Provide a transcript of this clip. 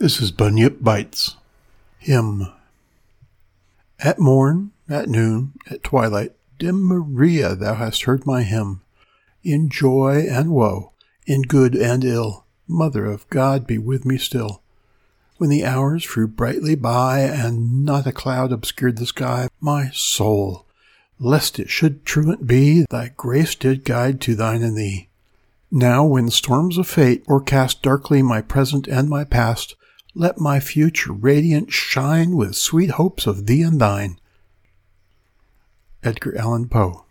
This is Bunyip Bites. Hymn. At morn, at noon, at twilight, dim Maria, thou hast heard my hymn. In joy and woe, in good and ill, Mother of God, be with me still. When the hours flew brightly by, and not a cloud obscured the sky, my soul, lest it should truant be, thy grace did guide to thine and thee. Now, when storms of fate o'ercast darkly my present and my past, let my future radiant shine with sweet hopes of thee and thine. Edgar Allan Poe